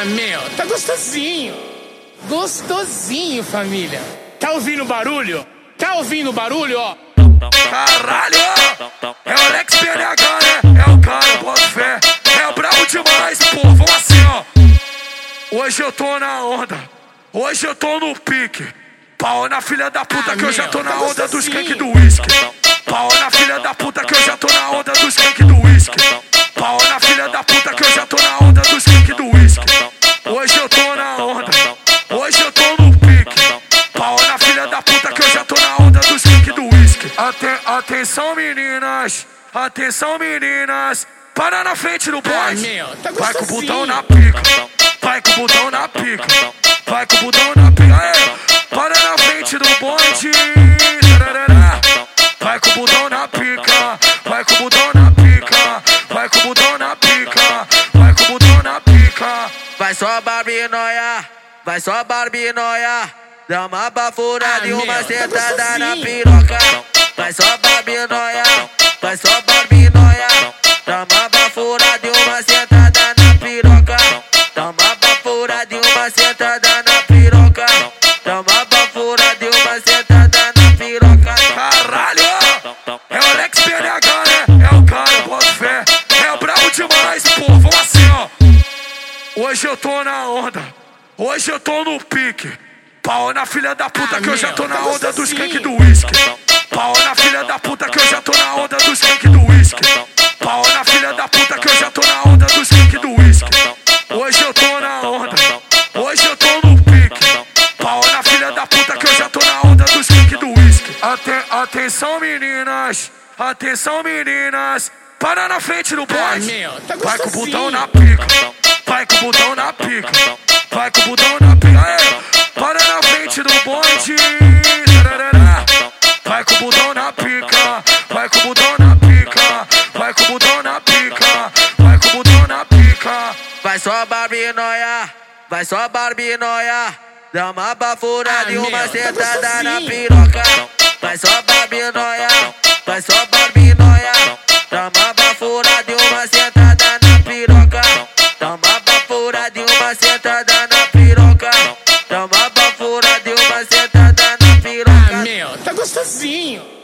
Ah, meu, tá gostosinho. Gostosinho, família. Tá ouvindo barulho? Tá ouvindo barulho, ó? Caralho! É o Alex PNH, né? É o cara, bota fé. É brabo demais, pô. Vamos assim, ó. Hoje eu tô na onda. Hoje eu tô no pique. Pau na filha da puta Ah, que eu já tô tá na onda dos cake do whisky. Pau na filha da puta que eu já tô na onda Aten atenção meninas. Atenção meninas. Para na frente do meu, tá Vai com o botão na pica. Vai com o botão na pica. Vai com o botão na pica. Para na frente do bonde. Vai com o botão na pica. Vai com o botão na pica. Vai com o botão na pica. Vai com o botão na pica. Vai só Barbie noia, vai só Barbie noia. Dá uma bafurada e uma sentada na piroca. Vai só Barbie noia, vai só Barbie noia. Dá uma bafurada e uma sentada na piroca. Dá uma bafurada e uma sentada na piroca. Dá uma bafurada e uma sentada na piroca. Caralho! É o Alex PNH, né? É o cara, bota fé. É brabo demais, pô. Vamos assim, ó. Hoje eu tô na onda. Hoje eu tô no pique. Pau na filha da puta Ah, que eu já tô na onda dos gostosinho. cake do Aten atenção meninas. Atenção meninas. Para na frente do bonde. meu, tá Vai com o botão na pica. Vai com o botão na pica. Vai com o botão na pica. Aê, para na frente do bonde. Vai com o botão na pica. Vai com o botão na pica. Vai com o botão na pica. Vai com o botão na pica. Vai só Barbie noia, vai só Barbie noia. Dá uma bafurada Ah, e uma tá sentada na piroca. Vai só babi noia, vai só pra noia. Toma bafura de uma sentada na piroca. Toma bafura de uma sentada na piroca. Toma bafura de uma sentada na piroca. Ah, meu, tá gostosinho.